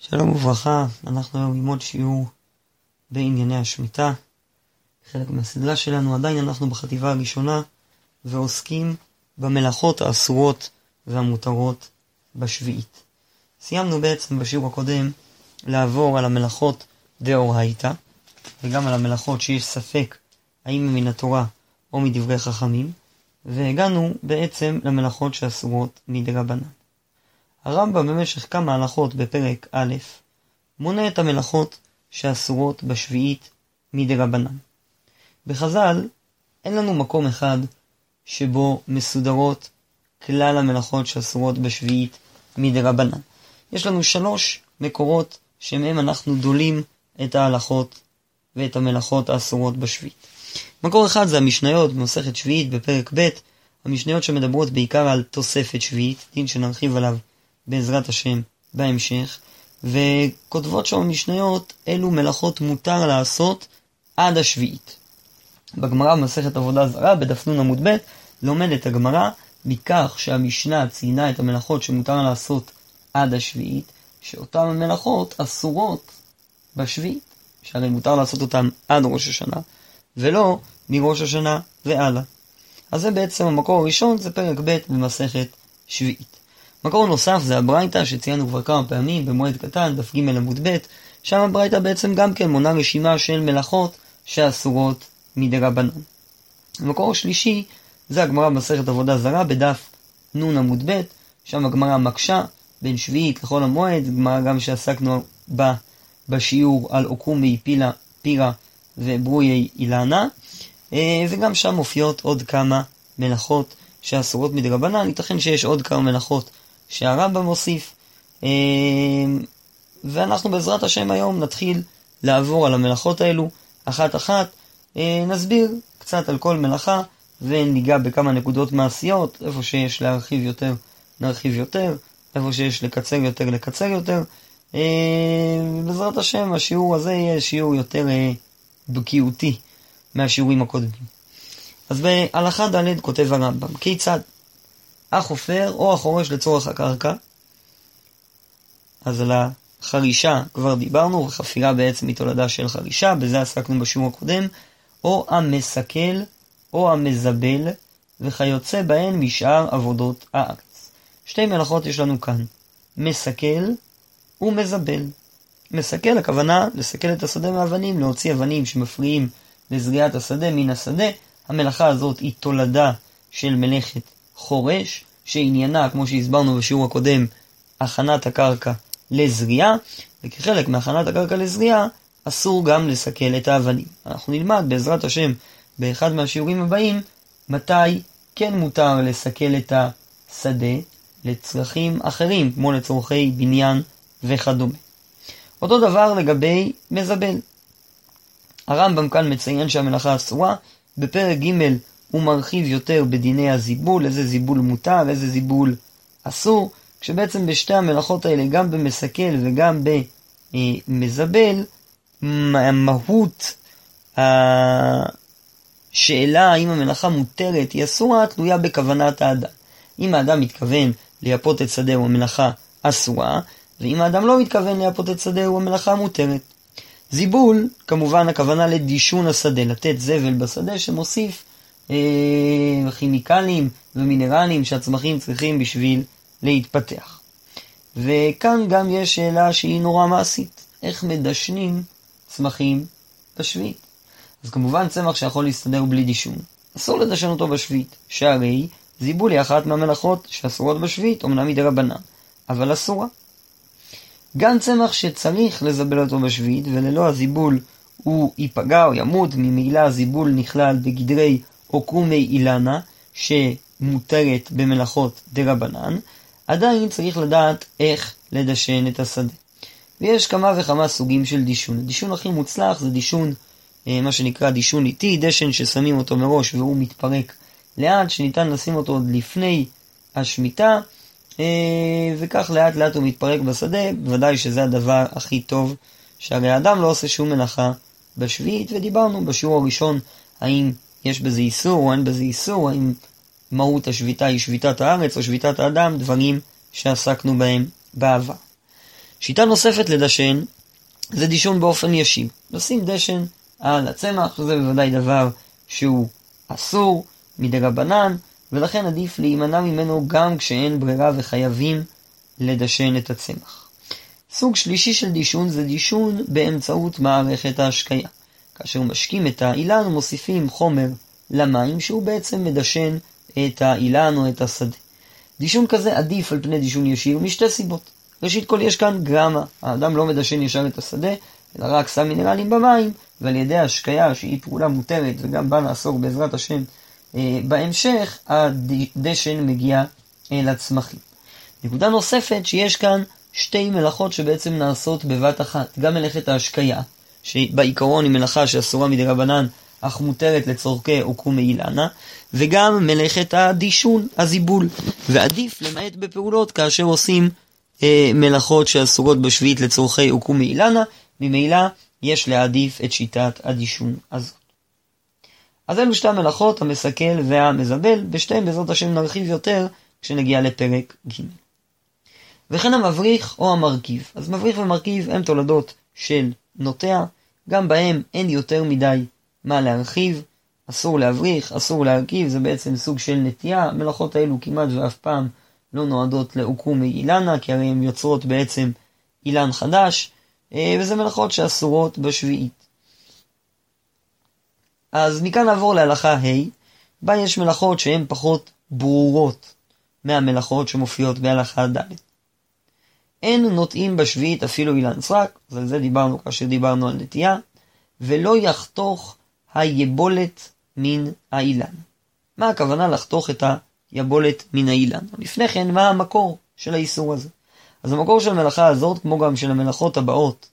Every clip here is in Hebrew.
שלום וברכה, אנחנו היום ללמוד שיעור בענייני השמיטה, חלק מהסדרה שלנו, עדיין אנחנו בחטיבה הראשונה ועוסקים במלאכות האסורות והמותרות בשביעית. סיימנו בעצם בשיעור הקודם לעבור על המלאכות דאורייתא, וגם על המלאכות שיש ספק האם הם מן התורה או מדברי חכמים, והגענו בעצם למלאכות שאסורות מדרבנן. הרמב"ם במשך כמה הלכות בפרק א', מונה את המלאכות שאסורות בשביעית מדרבנן. בחז"ל אין לנו מקום אחד שבו מסודרות כלל המלאכות שאסורות בשביעית מדרבנן. יש לנו שלוש מקורות שמהם אנחנו דולים את ההלכות ואת המלאכות האסורות בשביעית. מקור אחד זה המשניות במסכת שביעית בפרק ב', המשניות שמדברות בעיקר על תוספת שביעית, דין שנרחיב עליו בעזרת השם בהמשך, וכותבות שם המשניות אילו מלאכות מותר לעשות עד השביעית. בגמרא במסכת עבודה זרה, בדף נ עמוד ב', לומדת הגמרא מכך שהמשנה ציינה את המלאכות שמותר לעשות עד השביעית, שאותן המלאכות אסורות בשביעית, שהרי מותר לעשות אותן עד ראש השנה, ולא מראש השנה והלאה. אז זה בעצם המקור הראשון, זה פרק ב' במסכת שביעית. מקור נוסף זה הברייתא שציינו כבר כמה פעמים במועד קטן, דף ג' עמוד ב', שם הברייתא בעצם גם כן מונה רשימה של מלאכות שאסורות מדרבנן. המקור השלישי זה הגמרא במסכת עבודה זרה בדף נ עמוד ב', שם הגמרא מקשה בין שביעית לחול המועד, גמרא גם שעסקנו בה בשיעור על עוקומי פילה, פירה וברוי אילנה, אה, וגם שם מופיעות עוד כמה מלאכות שאסורות מדרבנן, ייתכן שיש עוד כמה מלאכות שהרמב"ם מוסיף. אה, ואנחנו בעזרת השם היום נתחיל לעבור על המלאכות האלו אחת אחת, אה, נסביר קצת על כל מלאכה וניגע בכמה נקודות מעשיות, איפה שיש להרחיב יותר נרחיב יותר, איפה שיש לקצר יותר לקצר יותר. אה, בעזרת השם השיעור הזה יהיה שיעור יותר בקיאותי מהשיעורים הקודמים. אז בהלכה ד' כותב הרמב"ם, כיצד? החופר או החורש לצורך הקרקע. אז על החרישה כבר דיברנו, וחפירה בעצם היא תולדה של חרישה, בזה עסקנו בשיעור הקודם, או המסכל או המזבל, וכיוצא בהן משאר עבודות הארץ. שתי מלאכות יש לנו כאן, מסכל ומזבל. מסכל, הכוונה לסכל את השדה מאבנים, להוציא אבנים שמפריעים לזריעת השדה מן השדה. המלאכה הזאת היא תולדה של מלאכת חורש, שעניינה, כמו שהסברנו בשיעור הקודם, הכנת הקרקע לזריעה, וכחלק מהכנת הקרקע לזריעה, אסור גם לסכל את האבנים. אנחנו נלמד בעזרת השם באחד מהשיעורים הבאים, מתי כן מותר לסכל את השדה לצרכים אחרים, כמו לצורכי בניין וכדומה. אותו דבר לגבי מזבל. הרמב"ם כאן מציין שהמלאכה אסורה, בפרק ג' הוא מרחיב יותר בדיני הזיבול, איזה זיבול מותר, איזה זיבול אסור, כשבעצם בשתי המלאכות האלה, גם במסכל וגם במזבל, מהות השאלה האם המלאכה מותרת היא אסורה, תלויה בכוונת האדם. אם האדם מתכוון לייפות את שדהו, המלאכה אסורה, ואם האדם לא מתכוון לייפות את שדהו, המלאכה מותרת. זיבול, כמובן הכוונה לדישון השדה, לתת זבל בשדה שמוסיף כימיקלים ומינרלים שהצמחים צריכים בשביל להתפתח. וכאן גם יש שאלה שהיא נורא מעשית, איך מדשנים צמחים בשביעית? אז כמובן צמח שיכול להסתדר בלי דישון, אסור לדשן אותו בשביעית, שהרי זיבול היא אחת מהמלאכות שאסורות בשביעית, אמנם היא דרבנן, אבל אסורה. גם צמח שצריך לזבל אותו בשביעית, וללא הזיבול הוא ייפגע או ימות, ממילא הזיבול נכלל בגדרי או קומי אילנה, שמותרת במלאכות דרבנן, עדיין צריך לדעת איך לדשן את השדה. ויש כמה וכמה סוגים של דישון. הדישון הכי מוצלח זה דישון, אה, מה שנקרא דישון איטי, דשן ששמים אותו מראש והוא מתפרק לאט, שניתן לשים אותו עוד לפני השמיטה, אה, וכך לאט לאט הוא מתפרק בשדה, בוודאי שזה הדבר הכי טוב, שהרי האדם לא עושה שום מלאכה בשביעית, ודיברנו בשיעור הראשון האם יש בזה איסור או אין בזה איסור, האם מהות השביתה היא שביתת הארץ או שביתת האדם, דברים שעסקנו בהם בעבר. שיטה נוספת לדשן זה דישון באופן ישיר. לשים דשן על הצמח, שזה בוודאי דבר שהוא אסור מדי רבנן, ולכן עדיף להימנע ממנו גם כשאין ברירה וחייבים לדשן את הצמח. סוג שלישי של דישון זה דישון באמצעות מערכת ההשקיה. כאשר משקים את האילן ומוסיפים חומר למים, שהוא בעצם מדשן את האילן או את השדה. דישון כזה עדיף על פני דישון ישיר משתי סיבות. ראשית כל יש כאן גרמה, האדם לא מדשן ישר את השדה, אלא רק שם מינרלים במים, ועל ידי השקיה, שהיא פעולה מותרת וגם בא לעסוק בעזרת השם אה, בהמשך, הדשן מגיע אל הצמחים. נקודה נוספת, שיש כאן שתי מלאכות שבעצם נעשות בבת אחת, גם מלאכת ההשקיה, שבעיקרון היא מלאכה שאסורה מדי רבנן, אך מותרת לצורכי עוקומי אילנה, וגם מלאכת הדישון, הזיבול, ועדיף למעט בפעולות כאשר עושים אה, מלאכות שאסורות בשביעית לצורכי עוקומי אילנה, ממילא יש להעדיף את שיטת הדישון הזאת. אז אלו שתי המלאכות, המסכל והמזבל, בשתיהן בעזרת השם נרחיב יותר כשנגיע לפרק ג'. וכן המבריך או המרכיב. אז מבריך ומרכיב הם תולדות של נוטע, גם בהם אין יותר מדי מה להרחיב, אסור להבריך, אסור להרכיב, זה בעצם סוג של נטייה. המלאכות האלו כמעט ואף פעם לא נועדות לעוקום מאילנה, כי הרי הן יוצרות בעצם אילן חדש, אה, וזה מלאכות שאסורות בשביעית. אז מכאן נעבור להלכה ה', בה יש מלאכות שהן פחות ברורות מהמלאכות שמופיעות בהלכה ד'. אין נוטעים בשביעית אפילו אילן סרק, אז על זה דיברנו כאשר דיברנו על נטייה, ולא יחתוך היבולת מן האילן. מה הכוונה לחתוך את היבולת מן האילן? לפני כן, מה המקור של האיסור הזה? אז המקור של המלאכה הזאת, כמו גם של המלאכות הבאות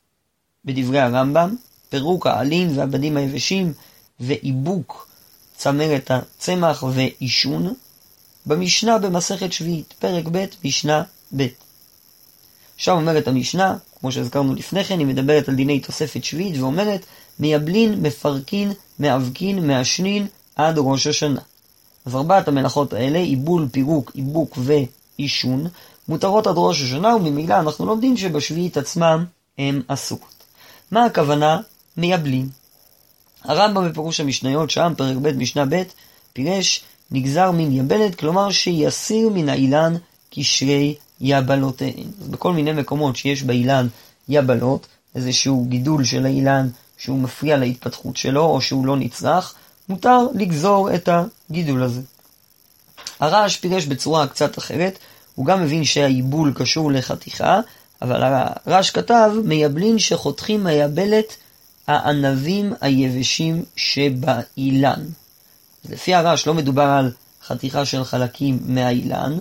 בדברי הרמב"ם, פירוק העלים והבדים היבשים ואיבוק צמרת הצמח ועישון, במשנה במסכת שביעית, פרק ב', משנה ב'. שם אומרת המשנה, כמו שהזכרנו לפני כן, היא מדברת על דיני תוספת שביעית ואומרת, מייבלין, מפרקין, מאבקין, מעשנין עד ראש השנה. אז ארבעת המלאכות האלה, עיבול, פירוק, איבוק ועישון, מותרות עד ראש השנה, וממילא אנחנו לומדים שבשביעית עצמם הם אסורות. מה הכוונה מייבלין? הרמב"ם בפירוש המשניות, שם פרק ב' משנה ב', פירש נגזר מן יבלת, כלומר שיסיר מן האילן קשרי יבלותיהן. אז בכל מיני מקומות שיש באילן יבלות, איזשהו גידול של האילן שהוא מפריע להתפתחות שלו, או שהוא לא נצרך, מותר לגזור את הגידול הזה. הרעש פירש בצורה קצת אחרת, הוא גם מבין שהעיבול קשור לחתיכה, אבל הרעש כתב, מייבלין שחותכים מהיבלת הענבים היבשים שבאילן. לפי הרעש לא מדובר על חתיכה של חלקים מהאילן,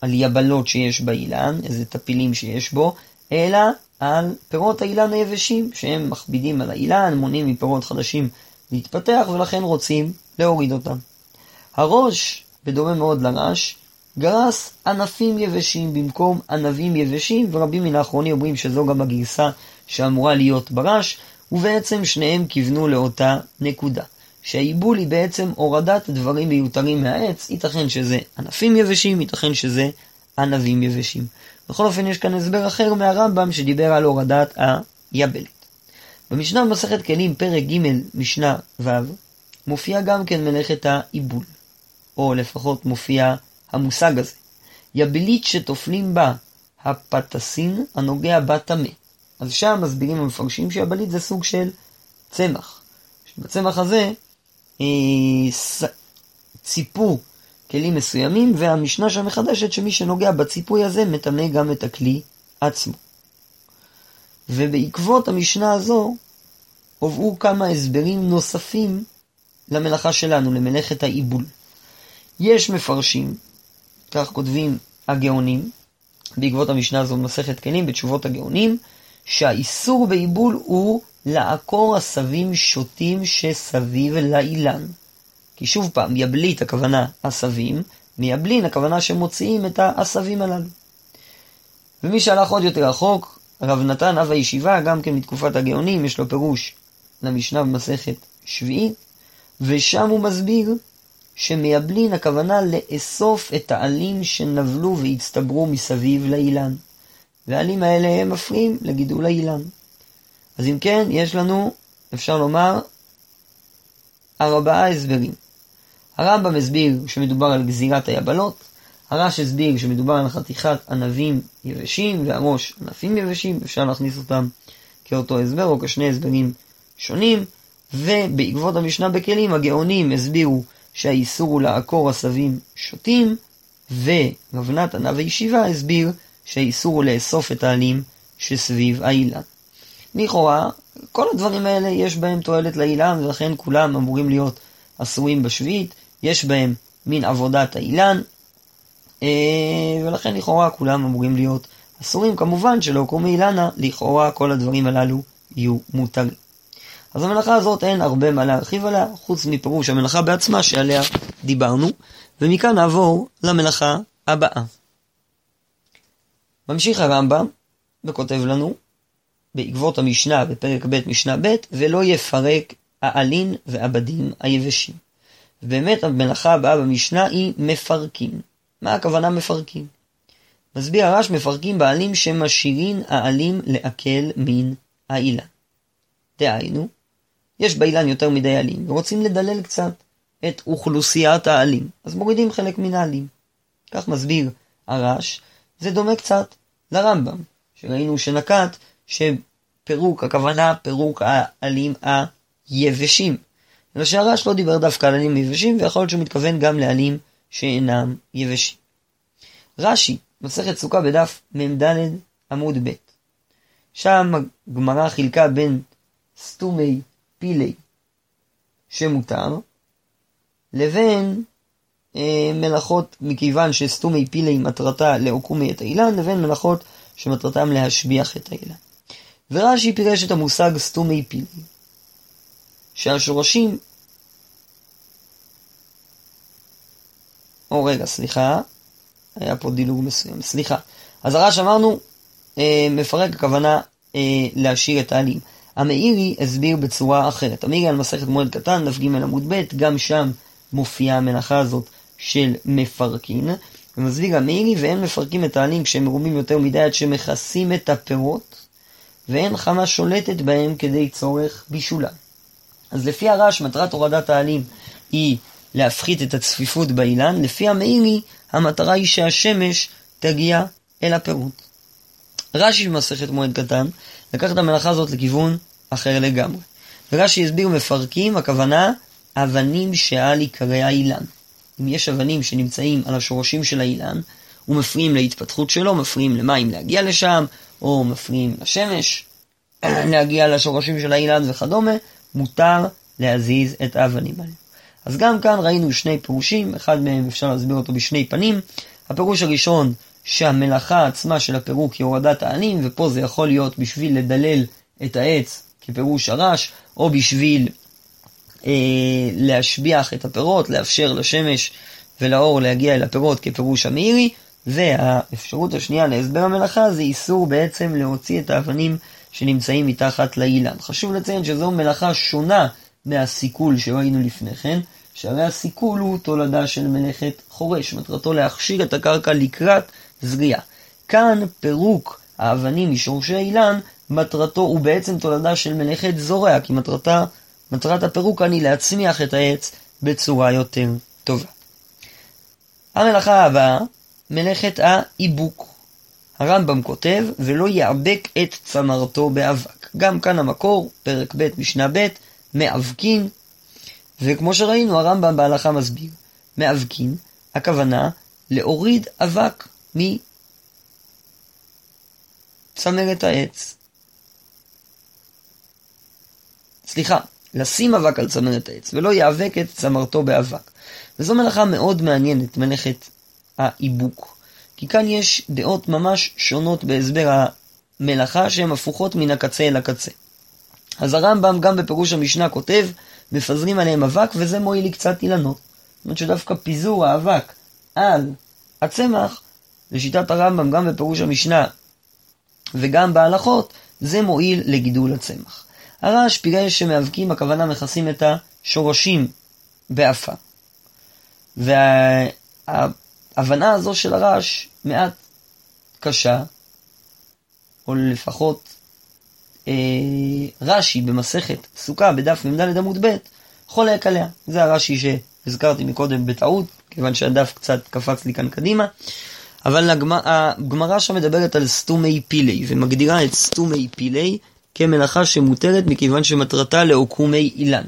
על יבלות שיש באילן, איזה טפילים שיש בו, אלא על פירות האילן היבשים, שהם מכבידים על האילן, מונעים מפירות חדשים להתפתח, ולכן רוצים להוריד אותם. הראש, בדומה מאוד לרש, גרס ענפים יבשים במקום ענבים יבשים, ורבים מן האחרונים אומרים שזו גם הגרסה שאמורה להיות ברש, ובעצם שניהם כיוונו לאותה נקודה. שהעיבול היא בעצם הורדת דברים מיותרים מהעץ, ייתכן שזה ענפים יבשים, ייתכן שזה ענבים יבשים. בכל אופן יש כאן הסבר אחר מהרמב"ם שדיבר על הורדת היבלת. במשנה במסכת כלים פרק ג' משנה ו' מופיע גם כן מלאכת העיבול, או לפחות מופיע המושג הזה. יבלית שטופלים בה הפטסין הנוגע בה טמא. אז שם מסבירים המפרשים שיבלית זה סוג של צמח. בצמח הזה ציפו כלים מסוימים, והמשנה שם מחדשת שמי שנוגע בציפוי הזה מטמא גם את הכלי עצמו. ובעקבות המשנה הזו הובאו כמה הסברים נוספים למלאכה שלנו, למלאכת העיבול. יש מפרשים, כך כותבים הגאונים, בעקבות המשנה הזו במסכת כלים, בתשובות הגאונים, שהאיסור בעיבול הוא לעקור עשבים שוטים שסביב לאילן. כי שוב פעם, יבלית הכוונה עשבים, מיבלין הכוונה שמוציאים את העשבים הללו. ומי שהלך עוד יותר רחוק, רב נתן אב הישיבה, גם כן מתקופת הגאונים, יש לו פירוש למשנה במסכת שביעית, ושם הוא מסביר שמייבלין הכוונה לאסוף את העלים שנבלו והצטברו מסביב לאילן. והעלים האלה הם מפריעים לגידול האילן. אז אם כן, יש לנו, אפשר לומר, ארבעה הסברים. הרמב"ם הסביר שמדובר על גזירת היבלות, הרש הסביר שמדובר על חתיכת ענבים יבשים והראש ענפים יבשים, אפשר להכניס אותם כאותו הסבר או כשני הסברים שונים, ובעקבות המשנה בכלים הגאונים הסבירו שהאיסור הוא לעקור עשבים שוטים, ורב נתן אב הישיבה הסביר שהאיסור הוא לאסוף את העלים שסביב האילן. לכאורה, כל הדברים האלה יש בהם תועלת לאילן, ולכן כולם אמורים להיות אסורים בשביעית, יש בהם מין עבודת האילן, אה, ולכן לכאורה כולם אמורים להיות אסורים. כמובן שלא קוראים אילנה, לכאורה כל הדברים הללו יהיו מותרים. אז המלאכה הזאת אין הרבה מה להרחיב עליה, חוץ מפירוש המלאכה בעצמה שעליה דיברנו, ומכאן נעבור למלאכה הבאה. ממשיך הרמב"ם וכותב לנו, בעקבות המשנה בפרק ב' משנה ב', ולא יפרק העלין והבדים היבשים. ובאמת המלאכה הבאה במשנה היא מפרקים. מה הכוונה מפרקים? מסביר הרש מפרקים בעלים שמשאירין העלים לעכל מן האילן. דהיינו, יש באילן יותר מדי עלים, ורוצים לדלל קצת את אוכלוסיית העלים, אז מורידים חלק מן העלים. כך מסביר הרש, זה דומה קצת לרמב"ם, שראינו שנקט שפירוק, הכוונה פירוק העלים היבשים. אלא שהרש לא דיבר דווקא על עלים יבשים, ויכול להיות שהוא מתכוון גם לעלים שאינם יבשים. רש"י, מסכת סוכה בדף מ"ד עמוד ב', שם הגמרא חילקה בין סתומי פילי שמותר, לבין אה, מלאכות, מכיוון שסתומי פילי מטרתה לעוקומי את האילן, לבין מלאכות שמטרתם להשביח את האילן. ורש"י פירש את המושג סתומי פילי, שהשורשים... או רגע, סליחה, היה פה דילוג מסוים, סליחה. אז הרעש אמרנו, אה, מפרק הכוונה אה, להשאיר את העלים. המאירי הסביר בצורה אחרת. המאירי על מסכת מועד קטן, דף ג' עמוד ב', גם שם מופיעה המלאכה הזאת של מפרקין. ומסביר המאירי, ואין מפרקים את העלים כשהם מרומים יותר מדי עד שמכסים את הפירות, ואין חמה שולטת בהם כדי צורך בישולה. אז לפי הרעש, מטרת הורדת העלים היא להפחית את הצפיפות באילן, לפי המאירי, המטרה היא שהשמש תגיע אל הפירות. רש"י במסכת מועד קטן לקח את המלאכה הזאת לכיוון אחר לגמרי. ורש"י הסביר מפרקים, הכוונה אבנים שעל עיקרי האילן. אם יש אבנים שנמצאים על השורשים של האילן ומפריעים להתפתחות שלו, מפריעים למים להגיע לשם, או מפריעים לשמש להגיע לשורשים של האילן וכדומה, מותר להזיז את האבנים האלה. אז גם כאן ראינו שני פירושים, אחד מהם אפשר להסביר אותו בשני פנים. הפירוש הראשון, שהמלאכה עצמה של הפירוק היא הורדת העלים, ופה זה יכול להיות בשביל לדלל את העץ כפירוש הרש, או בשביל אה, להשביח את הפירות, לאפשר לשמש ולאור להגיע אל הפירות כפירוש המאירי, והאפשרות השנייה להסבר המלאכה זה איסור בעצם להוציא את האבנים שנמצאים מתחת לאילן. חשוב לציין שזו מלאכה שונה מהסיכול שראינו לפני כן, שהרי הסיכול הוא תולדה של מלאכת חורש, מטרתו להכשיר את הקרקע לקראת זריעה. כאן פירוק האבנים משורשי האילן, מטרתו הוא בעצם תולדה של מלאכת זורע, כי מטרתה, מטרת הפירוק כאן היא להצמיח את העץ בצורה יותר טובה. המלאכה הבאה, מלאכת האיבוק. הרמב"ם כותב, ולא יאבק את צמרתו באבק. גם כאן המקור, פרק ב' משנה ב', מאבקין, וכמו שראינו הרמב"ם בהלכה מסביר, מאבקין, הכוונה להוריד אבק מצמרת העץ. סליחה, לשים אבק על צמרת העץ, ולא יאבק את צמרתו באבק. וזו מלאכה מאוד מעניינת, מלאכת האיבוק. כי כאן יש דעות ממש שונות בהסבר המלאכה שהן הפוכות מן הקצה אל הקצה. אז הרמב"ם גם בפירוש המשנה כותב, מפזרים עליהם אבק וזה מועיל לי קצת אילנות. זאת אומרת שדווקא פיזור האבק על הצמח, לשיטת הרמב"ם גם בפירוש המשנה וגם בהלכות, זה מועיל לגידול הצמח. הרעש פירש שמאבקים, הכוונה מכסים את השורשים באפה. וההבנה הזו של הרעש מעט קשה, או לפחות אה, רש"י במסכת סוכה בדף מ"ד עמוד ב', חולק עליה. זה הרש"י שהזכרתי מקודם בטעות, כיוון שהדף קצת קפץ לי כאן קדימה. אבל הגמרא שם מדברת על סתומי פילי, ומגדירה את סתומי פילי כמלאכה שמותרת מכיוון שמטרתה לעוקומי אילן.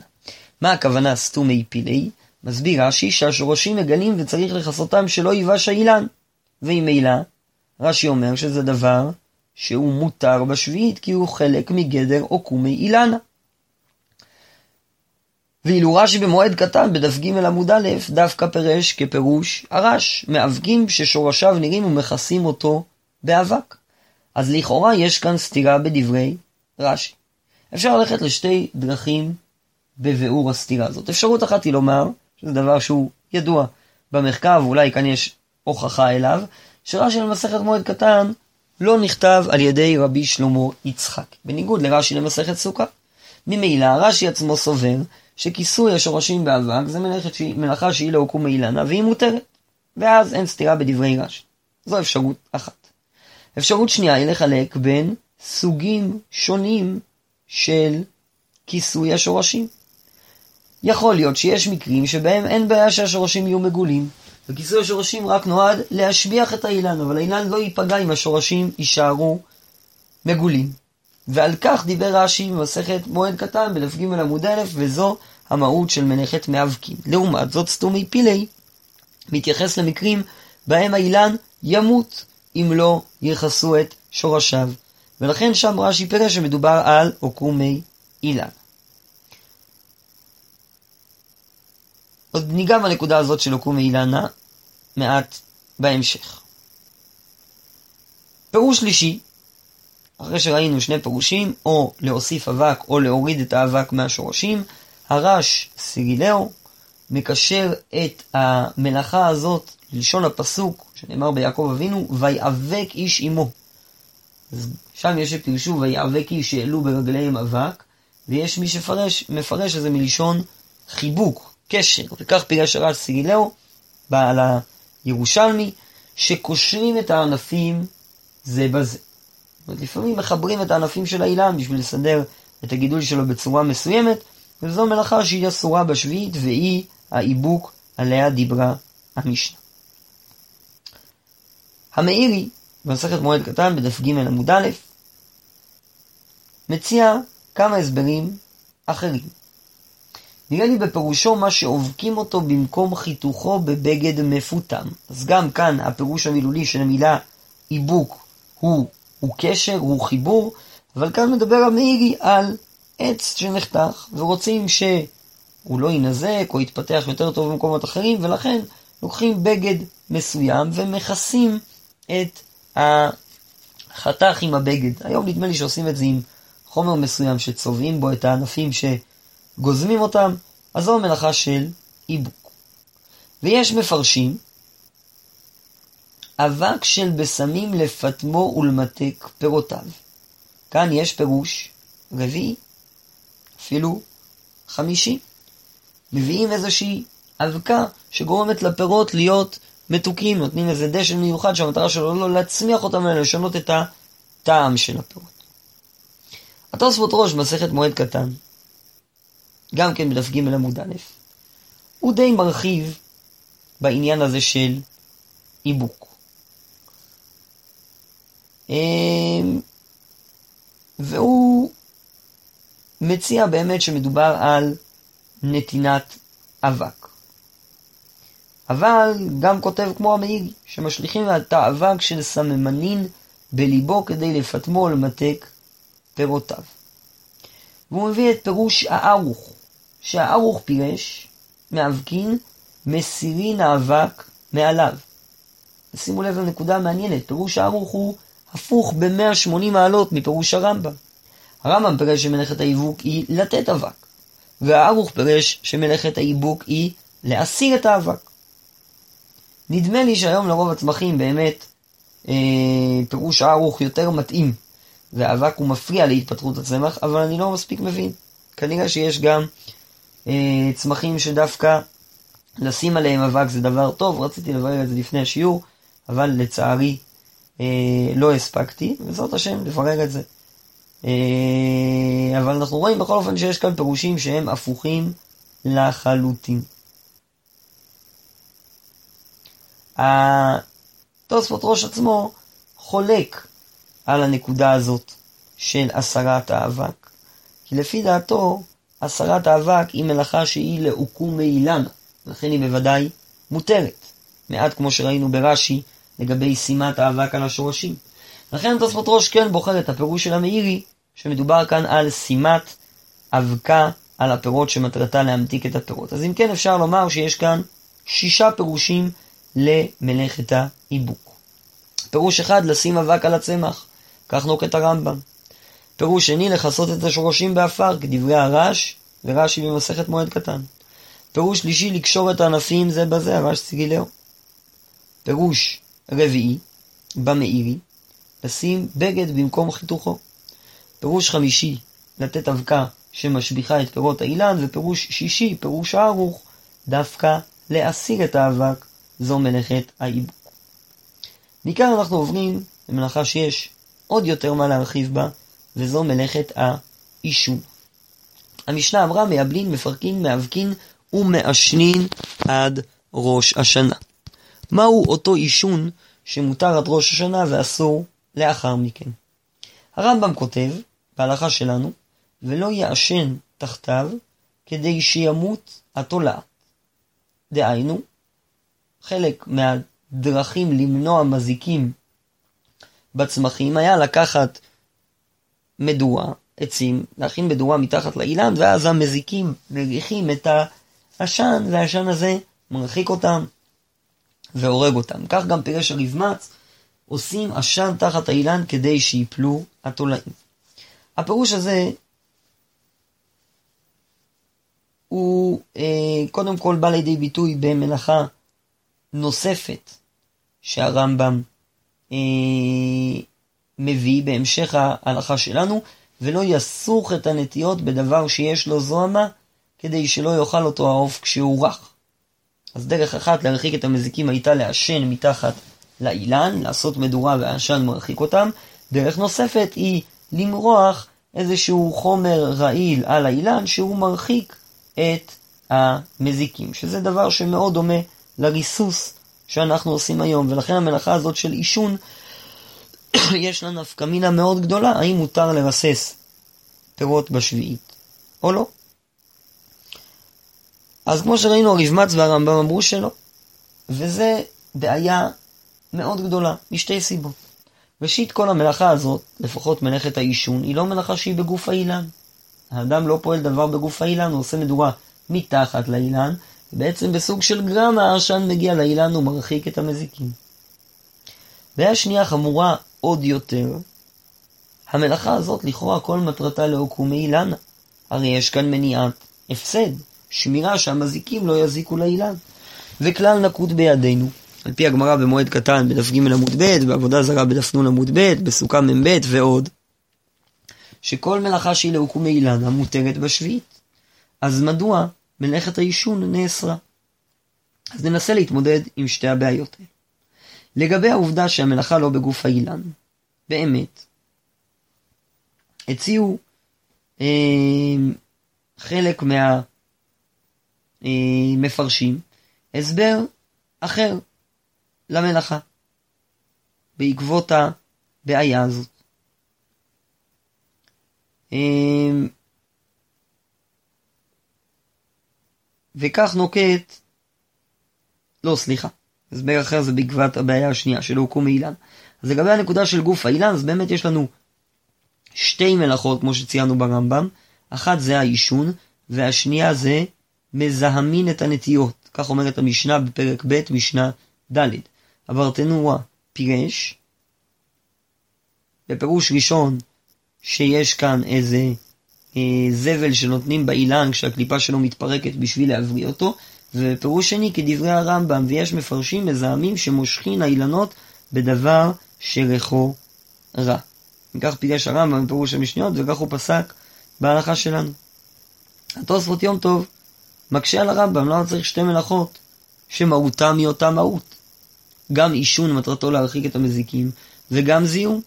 מה הכוונה סתומי פילי? מסביר רש"י שהשורשים מגלים וצריך לכסותם שלא ייבש האילן. וממילא, רש"י אומר שזה דבר שהוא מותר בשביעית כי הוא חלק מגדר עוקומי אילנה. ואילו רש"י במועד קטן בדף ג' עמוד א', דווקא פירש כפירוש הרש, מאבקים ששורשיו נראים ומכסים אותו באבק. אז לכאורה יש כאן סתירה בדברי רש"י. אפשר ללכת לשתי דרכים בביאור הסתירה הזאת. אפשרות אחת היא לומר, שזה דבר שהוא ידוע במחקר, ואולי כאן יש הוכחה אליו, שרש"י למסכת מועד קטן לא נכתב על ידי רבי שלמה יצחק, בניגוד לרש"י למסכת סוכה. ממילא רש"י עצמו סובר שכיסוי השורשים באבק זה שהיא, מלאכה שהיא לא הוקום מאילנה והיא מותרת. ואז אין סתירה בדברי רש"י. זו אפשרות אחת. אפשרות שנייה היא לחלק בין סוגים שונים של כיסוי השורשים. יכול להיות שיש מקרים שבהם אין בעיה שהשורשים יהיו מגולים, וכיסוי השורשים רק נועד להשביח את האילן, אבל האילן לא ייפגע אם השורשים יישארו מגולים. ועל כך דיבר רש"י במסכת מועד קטן בדף ג' עמוד א', וזו המהות של מלאכת מאבקים. לעומת זאת, סתומי פילי מתייחס למקרים בהם האילן ימות אם לא יכסו את שורשיו. ולכן שם רש"י פירש שמדובר על עוקומי אילן. עוד ניגע בנקודה הזאת של עוקומי אילנה מעט בהמשך. פירוש שלישי אחרי שראינו שני פירושים, או להוסיף אבק או להוריד את האבק מהשורשים, הרש סיגילאו מקשר את המלאכה הזאת ללשון הפסוק שנאמר ביעקב אבינו, ויאבק איש עמו. אז שם יש שפירשו ויאבק איש שהעלו ברגליהם אבק, ויש מי שמפרש את זה מלשון חיבוק, קשר, וכך פירש הרש סיגילאו, בעל הירושלמי, שקושרים את הענפים זה בזה. אומרת, לפעמים מחברים את הענפים של האילן בשביל לסדר את הגידול שלו בצורה מסוימת, וזו מלאכה שהיא אסורה בשביעית, והיא האיבוק עליה דיברה המשנה. המאירי, במסכת מועד קטן, בדף ג' עמוד א', מציע כמה הסברים אחרים. נראה לי בפירושו מה שעובקים אותו במקום חיתוכו בבגד מפותם. אז גם כאן הפירוש המילולי של המילה איבוק הוא הוא קשר, הוא חיבור, אבל כאן מדבר המאירי על עץ שנחתך, ורוצים שהוא לא יינזק או יתפתח יותר טוב במקומות אחרים, ולכן לוקחים בגד מסוים ומכסים את החתך עם הבגד. היום נדמה לי שעושים את זה עם חומר מסוים שצובעים בו את הענפים שגוזמים אותם, אז זו המלאכה של איבוק. ויש מפרשים אבק של בשמים לפטמו ולמתק פירותיו. כאן יש פירוש רביעי, אפילו חמישי. מביאים איזושהי אבקה שגורמת לפירות להיות מתוקים, נותנים איזה דשן מיוחד שהמטרה שלו לא להצמיח אותם, אלא לשנות את הטעם של הפירות. התוספות ראש, מסכת מועד קטן, גם כן בדף ג' עמוד א', הוא די מרחיב בעניין הזה של איבוק. אמ, והוא מציע באמת שמדובר על נתינת אבק. אבל גם כותב כמו המעיג, שמשליכים את האבק של סממנין בליבו כדי לפטמו ולמתק פירותיו. והוא מביא את פירוש הארוך, שהארוך פירש, מאבקין, מסירין האבק מעליו. שימו לב לנקודה המעניינת, פירוש הארוך הוא הפוך ב-180 מעלות מפירוש הרמב"ם. הרמב"ם פירש שמלאכת האיבוק היא לתת אבק, והערוך פירש שמלאכת האיבוק היא להסיר את האבק. נדמה לי שהיום לרוב הצמחים באמת אה, פירוש הערוך יותר מתאים, והאבק הוא מפריע להתפתחות הצמח, אבל אני לא מספיק מבין. כנראה שיש גם אה, צמחים שדווקא לשים עליהם אבק זה דבר טוב, רציתי לברר את זה לפני השיעור, אבל לצערי אה, לא הספקתי, בעזרת השם לברר את זה. אה, אבל אנחנו רואים בכל אופן שיש כאן פירושים שהם הפוכים לחלוטין. התוספות ראש עצמו חולק על הנקודה הזאת של הסרת האבק. כי לפי דעתו, הסרת האבק היא מלאכה שהיא לעוקום מאילנה, לכן היא בוודאי מותרת. מעט כמו שראינו ברש"י לגבי שימת האבק על השורשים. לכן תוספות ראש כן בוחר את הפירוש של המאירי, שמדובר כאן על שימת אבקה על הפירות שמטרתה להמתיק את הפירות. אז אם כן אפשר לומר שיש כאן שישה פירושים למלאכת האיבוק. פירוש אחד, לשים אבק על הצמח, כך נוקט הרמב"ם. פירוש שני, לכסות את השורשים באפר, כדברי הר"ש ורש"י במסכת מועד קטן. פירוש שלישי, לקשור את הענפים זה בזה, הר"ש סיריליאו. פירוש רביעי, במאירי, לשים בגד במקום חיתוכו. פירוש חמישי, לתת אבקה שמשביחה את פירות האילן, ופירוש שישי, פירוש הערוך, דווקא להסיר את האבק, זו מלאכת האיבוק. מכאן אנחנו עוברים למלאכה שיש עוד יותר מה להרחיב בה, וזו מלאכת העישון. המשנה אמרה מייבלין, מפרקין, מאבקין ומעשנין עד ראש השנה. מהו אותו עישון שמותר עד ראש השנה ואסור לאחר מכן? הרמב"ם כותב, בהלכה שלנו, ולא יעשן תחתיו כדי שימות התולעת. דהיינו, חלק מהדרכים למנוע מזיקים בצמחים היה לקחת מדורה, עצים, להכין מדורה מתחת לאילן, ואז המזיקים מריחים את העשן, והעשן הזה מרחיק אותם והורג אותם. כך גם פירש הרבמ"ץ, עושים עשן תחת האילן כדי שיפלו התולעים. הפירוש הזה הוא אה, קודם כל בא לידי ביטוי במלאכה נוספת שהרמב"ם אה, מביא בהמשך ההלכה שלנו, ולא יסוך את הנטיות בדבר שיש לו זוהמה, כדי שלא יאכל אותו העוף כשהוא רך. אז דרך אחת להרחיק את המזיקים הייתה לעשן מתחת לאילן, לעשות מדורה והעשן מרחיק אותם. דרך נוספת היא למרוח איזשהו חומר רעיל על האילן שהוא מרחיק את המזיקים, שזה דבר שמאוד דומה לריסוס שאנחנו עושים היום, ולכן המלאכה הזאת של עישון, יש לה נפקא מינה מאוד גדולה, האם מותר לרסס פירות בשביעית או לא. אז כמו שראינו, הרבמ"ץ והרמב"ם אמרו שלא, וזה בעיה מאוד גדולה, משתי סיבות. ראשית, כל המלאכה הזאת, לפחות מלאכת העישון, היא לא מלאכה שהיא בגוף האילן. האדם לא פועל דבר בגוף האילן, הוא עושה מדורה מתחת לאילן, ובעצם בסוג של גרם העשן מגיע לאילן ומרחיק את המזיקים. והשנייה חמורה עוד יותר, המלאכה הזאת לכאורה כל מטרתה לעוקומי אילנה. הרי יש כאן מניעת הפסד, שמירה שהמזיקים לא יזיקו לאילן. וכלל נקוט בידינו, על פי הגמרא במועד קטן בדף ג' עמוד ב', בעבודה זרה בדף נ' עמוד ב', בסוכה מ"ב ועוד, שכל מלאכה שהיא לעוקומי אילנה מותרת בשביעית. אז מדוע מלאכת העישון נאסרה? אז ננסה להתמודד עם שתי הבעיות האלה. לגבי העובדה שהמלאכה לא בגוף האילן, באמת, הציעו אה, חלק מהמפרשים אה, הסבר אחר למלאכה, בעקבות הבעיה הזאת. אה, וכך נוקט, לא סליחה, הסבר אחר זה בעקבות הבעיה השנייה של הוקום מאילן. אז לגבי הנקודה של גוף האילן, אז באמת יש לנו שתי מלאכות כמו שציינו ברמב"ם, אחת זה העישון, והשנייה זה מזהמין את הנטיות, כך אומרת המשנה בפרק ב', משנה ד'. אברטנורה פירש, בפירוש ראשון שיש כאן איזה אה, זבל שנותנים באילן כשהקליפה שלו מתפרקת בשביל להבריא אותו, ופירוש שני כדברי הרמב"ם, ויש מפרשים מזהמים שמושכין האילנות בדבר שריחו רע. וכך פירש הרמב"ם בפירוש המשניות, וכך הוא פסק בהלכה שלנו. התוספות יום טוב מקשה על הרמב"ם, למה צריך שתי מלאכות שמהותם היא אותה מהות? גם עישון מטרתו להרחיק את המזיקים, וגם זיהום.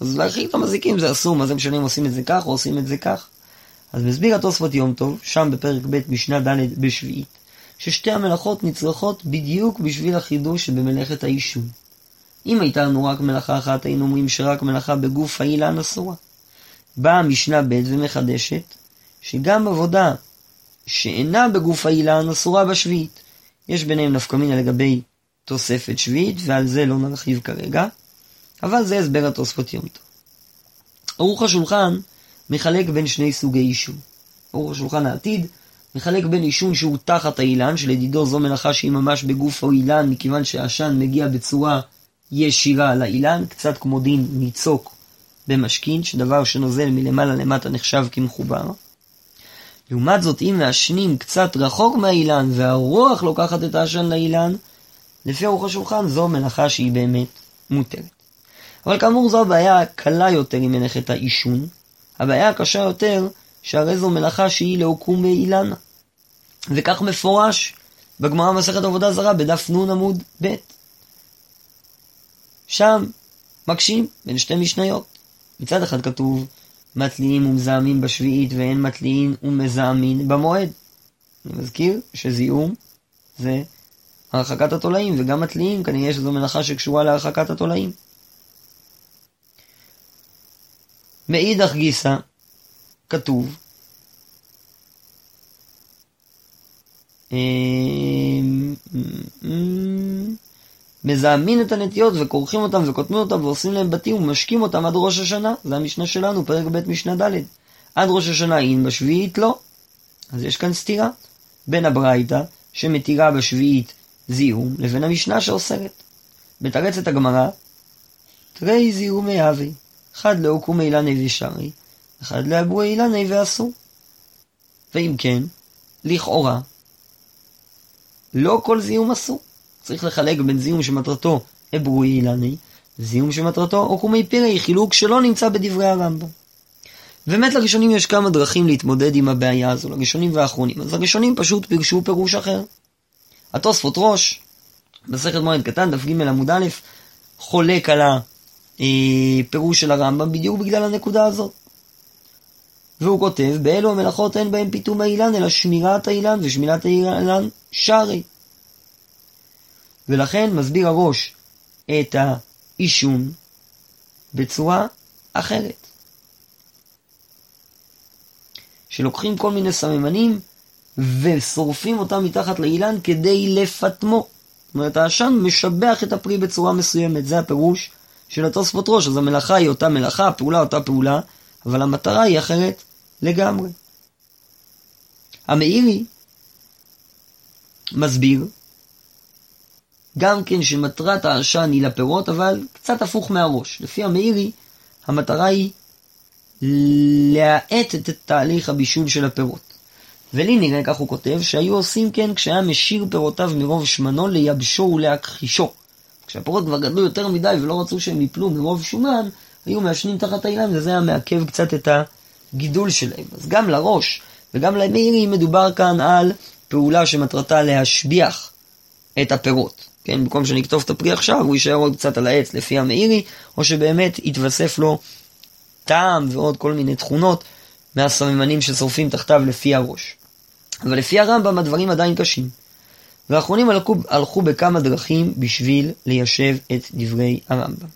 אז להרחיק את המזיקים זה אסור, מה זה משנה אם עושים את זה כך או עושים את זה כך. אז מסביר התוספות יום טוב, שם בפרק ב' משנה ד' בשביעית, ששתי המלאכות נצרכות בדיוק בשביל החידוש שבמלאכת העישון. אם הייתה לנו רק מלאכה אחת, היינו אומרים שרק מלאכה בגוף האילן אסורה. באה המשנה ב' ומחדשת, שגם עבודה שאינה בגוף האילן אסורה בשביעית. יש ביניהם נפקא מינה לגבי תוספת שביעית, ועל זה לא נרחיב כרגע, אבל זה הסבר התוספות יום טוב. ערוך השולחן מחלק בין שני סוגי עישון. ערוך השולחן העתיד מחלק בין עישון שהוא תחת האילן, שלדידו זו מלאכה שהיא ממש בגוף האילן, מכיוון שהעשן מגיע בצורה ישירה לאילן, קצת כמו דין ניצוק במשכין, שדבר שנוזל מלמעלה למטה נחשב כמחובר. לעומת זאת, אם מעשנים קצת רחוק מהאילן והרוח לוקחת את העשן לאילן, לפי ארוך השולחן זו מלאכה שהיא באמת מותרת. אבל כאמור זו הבעיה הקלה יותר עם מלאכת העישון. הבעיה הקשה יותר, שהרי זו מלאכה שהיא לעוקום מאילנה. וכך מפורש בגמרא מסכת עבודה זרה בדף נ עמוד ב'. שם מקשים בין שתי משניות. מצד אחד כתוב מתליעים ומזהמים בשביעית ואין מתליעין ומזהמין במועד. אני מזכיר שזיהום זה הרחקת התולעים, וגם מתליעים כנראה שזו מלאכה שקשורה להרחקת התולעים. מאידך גיסא, כתוב אמ, מזהמים את הנטיות וכורכים אותם וקוטמים אותם ועושים להם בתים ומשקים אותם עד ראש השנה. זה המשנה שלנו, פרק ב' משנה ד'. עד ראש השנה אין, בשביעית לא. אז יש כאן סתירה בין הברייתא, שמתירה בשביעית זיהום, לבין המשנה שאוסרת. מתרצת הגמרא, תרי זיהומי הווי, אחד לעוקומי אילני ושרי, אחד לאבוי אילני ואסור. ואם כן, לכאורה, לא כל זיהום אסור. צריך לחלק בין זיהום שמטרתו אברוי אילני, זיהום שמטרתו עוקומי פירי, חילוק שלא נמצא בדברי הרמב"ם. באמת לראשונים יש כמה דרכים להתמודד עם הבעיה הזו, לראשונים והאחרונים. אז הראשונים פשוט פירשו פירוש אחר. התוספות ראש, מסכת מועד קטן, דף ג' עמוד א', חולק על הפירוש של הרמב"ם בדיוק בגלל הנקודה הזאת. והוא כותב, באלו המלאכות אין בהם פיתום האילן, אלא שמירת האילן, ושמירת האילן שרי. ולכן מסביר הראש את העישון בצורה אחרת. שלוקחים כל מיני סממנים ושורפים אותם מתחת לאילן כדי לפטמו. זאת אומרת, העשן משבח את הפרי בצורה מסוימת, זה הפירוש של התוספות ראש. אז המלאכה היא אותה מלאכה, הפעולה אותה פעולה, אבל המטרה היא אחרת לגמרי. המאירי מסביר גם כן שמטרת העשן היא לפירות, אבל קצת הפוך מהראש. לפי המאירי, המטרה היא להאט את תהליך הבישול של הפירות. ולי נראה, כך הוא כותב, שהיו עושים כן כשהיה משיר פירותיו מרוב שמנו לייבשו ולהכחישו. כשהפירות כבר גדלו יותר מדי ולא רצו שהם יפלו מרוב שומן, היו מעשנים תחת האילן וזה היה מעכב קצת את הגידול שלהם. אז גם לראש וגם למאירי מדובר כאן על פעולה שמטרתה להשביח את הפירות. כן, במקום שאני אכתוב את הפרי עכשיו, הוא יישאר עוד קצת על העץ לפי המאירי, או שבאמת יתווסף לו טעם ועוד כל מיני תכונות מהסממנים ששורפים תחתיו לפי הראש. אבל לפי הרמב"ם הדברים עדיין קשים. והאחרונים הלכו, הלכו בכמה דרכים בשביל ליישב את דברי הרמב"ם.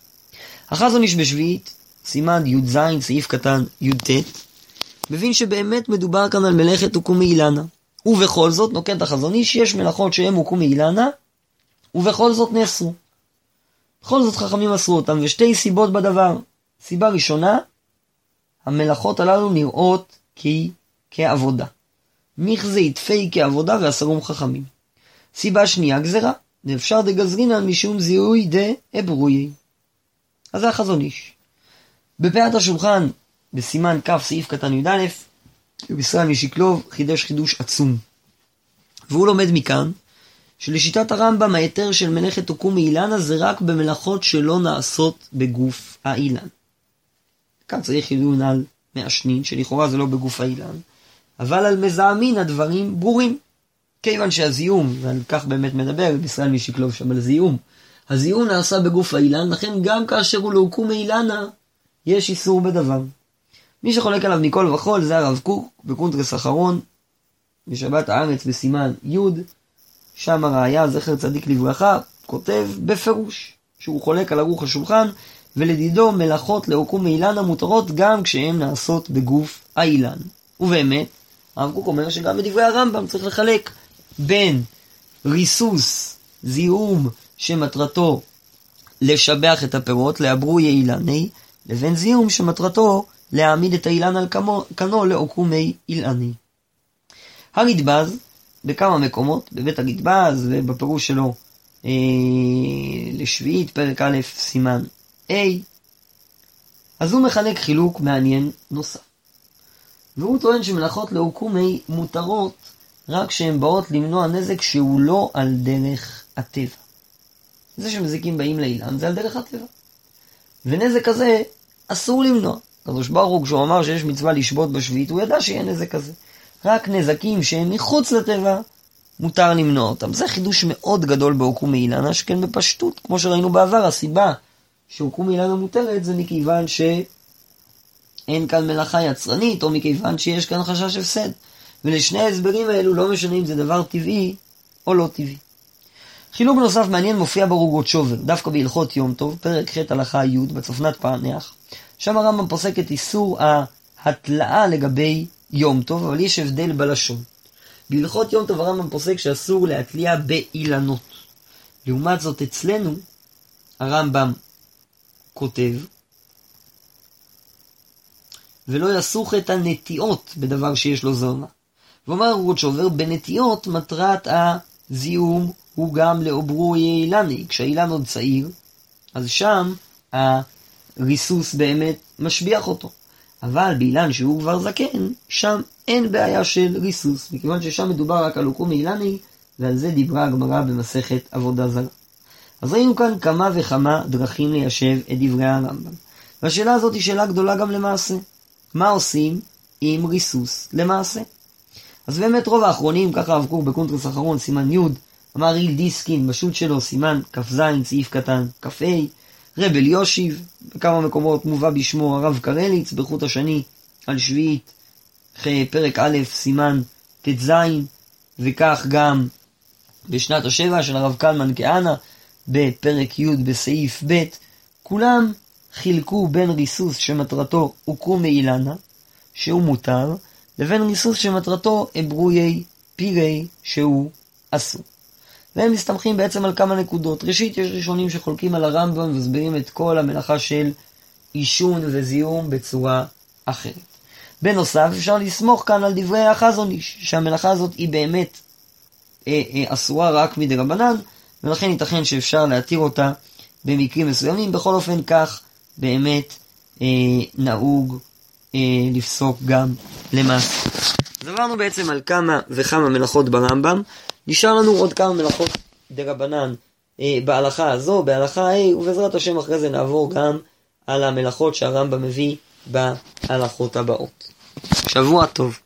החזון איש בשביעית, סימן י"ז, סעיף קטן י"ט, מבין שבאמת מדובר כאן על מלאכת הוקום מאילנה. ובכל זאת, נוקט החזון איש, יש מלאכות שהן הוקום מאילנה, ובכל זאת נאסרו. בכל זאת חכמים אסרו אותם, ושתי סיבות בדבר. סיבה ראשונה, המלאכות הללו נראות כי כעבודה. מכזה יתפי כעבודה ואסרום חכמים. סיבה שנייה, גזרה. ואפשר דגזרינן משום זיהוי דאברוי. אז זה החזון איש. בפאת השולחן, בסימן כ' סעיף קטן י"א, ישראל משקלוב חידש חידוש עצום. והוא לומד מכאן שלשיטת הרמב"ם ההיתר של מלאכת עוקום מאילנה זה רק במלאכות שלא נעשות בגוף האילן. כאן צריך עיון על מעשנין, שלכאורה זה לא בגוף האילן, אבל על מזהמין הדברים ברורים. כיוון שהזיהום, ועל כך באמת מדבר, ישראל משקלוב שם על זיהום, הזיהום נעשה בגוף האילן, לכן גם כאשר הוא לא מאילנה, יש איסור בדבר. מי שחולק עליו מכל וכול זה הרב קוק בקונטרס אחרון, בשבת הארץ בסימן י', שם הראיה, זכר צדיק לברכה, כותב בפירוש שהוא חולק על ערוך השולחן, ולדידו מלאכות לעוקום מאילן המותרות גם כשהן נעשות בגוף האילן. ובאמת, הרב קוק אומר שגם בדברי הרמב"ם צריך לחלק בין ריסוס, זיהום שמטרתו לשבח את הפירות, לעברו יעילני, לבין זיהום שמטרתו להעמיד את האילן על כנו לעוקומי אילני. הרדב"ז, בכמה מקומות, בבית הרדב"ז ובפירוש שלו אה, לשביעית, פרק א', סימן A, אז הוא מחלק חילוק מעניין נוסף. והוא טוען שמלאכות לעוקומי מותרות רק כשהן באות למנוע נזק שהוא לא על דרך הטבע. זה שמזיקים באים לאילן זה על דרך הטבע. ונזק כזה אסור למנוע. הקדוש ברוך הוא כשהוא אמר שיש מצווה לשבות בשביעית, הוא ידע שיהיה נזק כזה. רק נזקים שהם מחוץ לטבע, מותר למנוע אותם. זה חידוש מאוד גדול בעוקום מאילנה, שכן בפשטות, כמו שראינו בעבר, הסיבה שעוקום מאילנה מותרת זה מכיוון שאין כאן מלאכה יצרנית, או מכיוון שיש כאן חשש הפסד. ולשני ההסברים האלו לא משנה אם זה דבר טבעי או לא טבעי. חילוק נוסף מעניין מופיע ברוגות שובר, דווקא בהלכות יום טוב, פרק ח' הלכה י' בצפנת פענח. שם הרמב"ם פוסק את איסור ההתלאה לגבי יום טוב, אבל יש הבדל בלשון. בהלכות יום טוב הרמב"ם פוסק שאסור להתליע באילנות. לעומת זאת אצלנו, הרמב"ם כותב, ולא יסוך את הנטיעות בדבר שיש לו זרמה. ואומר רות שובר, בנטיעות מטרת הזיהום הוא גם לעוברו אילני. כשהאילן עוד צעיר, אז שם הריסוס באמת משביח אותו. אבל באילן שהוא כבר זקן, שם אין בעיה של ריסוס, מכיוון ששם מדובר רק על עוקום אילני, ועל זה דיברה הגמרא במסכת עבודה זרה. אז ראינו כאן כמה וכמה דרכים ליישב את דברי הרמב"ם. והשאלה הזאת היא שאלה גדולה גם למעשה. מה עושים עם ריסוס למעשה? אז באמת רוב האחרונים, ככה הרב קוק בקונטרס האחרון, סימן י', המהרי"ל דיסקין, בשו"ת שלו, סימן כ"ז, סעיף קטן, כ"ה, רב אלישיב, בכמה מקומות מובא בשמו הרב קרליץ, בחוט השני, על שביעית, פרק א', סימן ט"ז, וכך גם בשנת השבע של הרב קלמן כהנא, בפרק י' בסעיף ב', כולם חילקו בין ריסוס שמטרתו הוכרו מאילנה, שהוא מותר, לבין ריסוס שמטרתו אברuyי פירי שהוא אסור. והם מסתמכים בעצם על כמה נקודות. ראשית, יש ראשונים שחולקים על הרמב"ם ומסבירים את כל המלאכה של עישון וזיהום בצורה אחרת. בנוסף, אפשר לסמוך כאן על דברי החזון איש, שהמלאכה הזאת היא באמת אה, אה, אסורה רק מדי רבנן, ולכן ייתכן שאפשר להתיר אותה במקרים מסוימים. בכל אופן, כך באמת אה, נהוג לפסוק גם למעשה. אז עברנו בעצם על כמה וכמה מלאכות ברמב"ם. נשאר לנו עוד כמה מלאכות דה רבנן אה, בהלכה הזו, בהלכה ה', ובעזרת השם אחרי זה נעבור גם על המלאכות שהרמב"ם מביא בהלכות הבאות. שבוע טוב.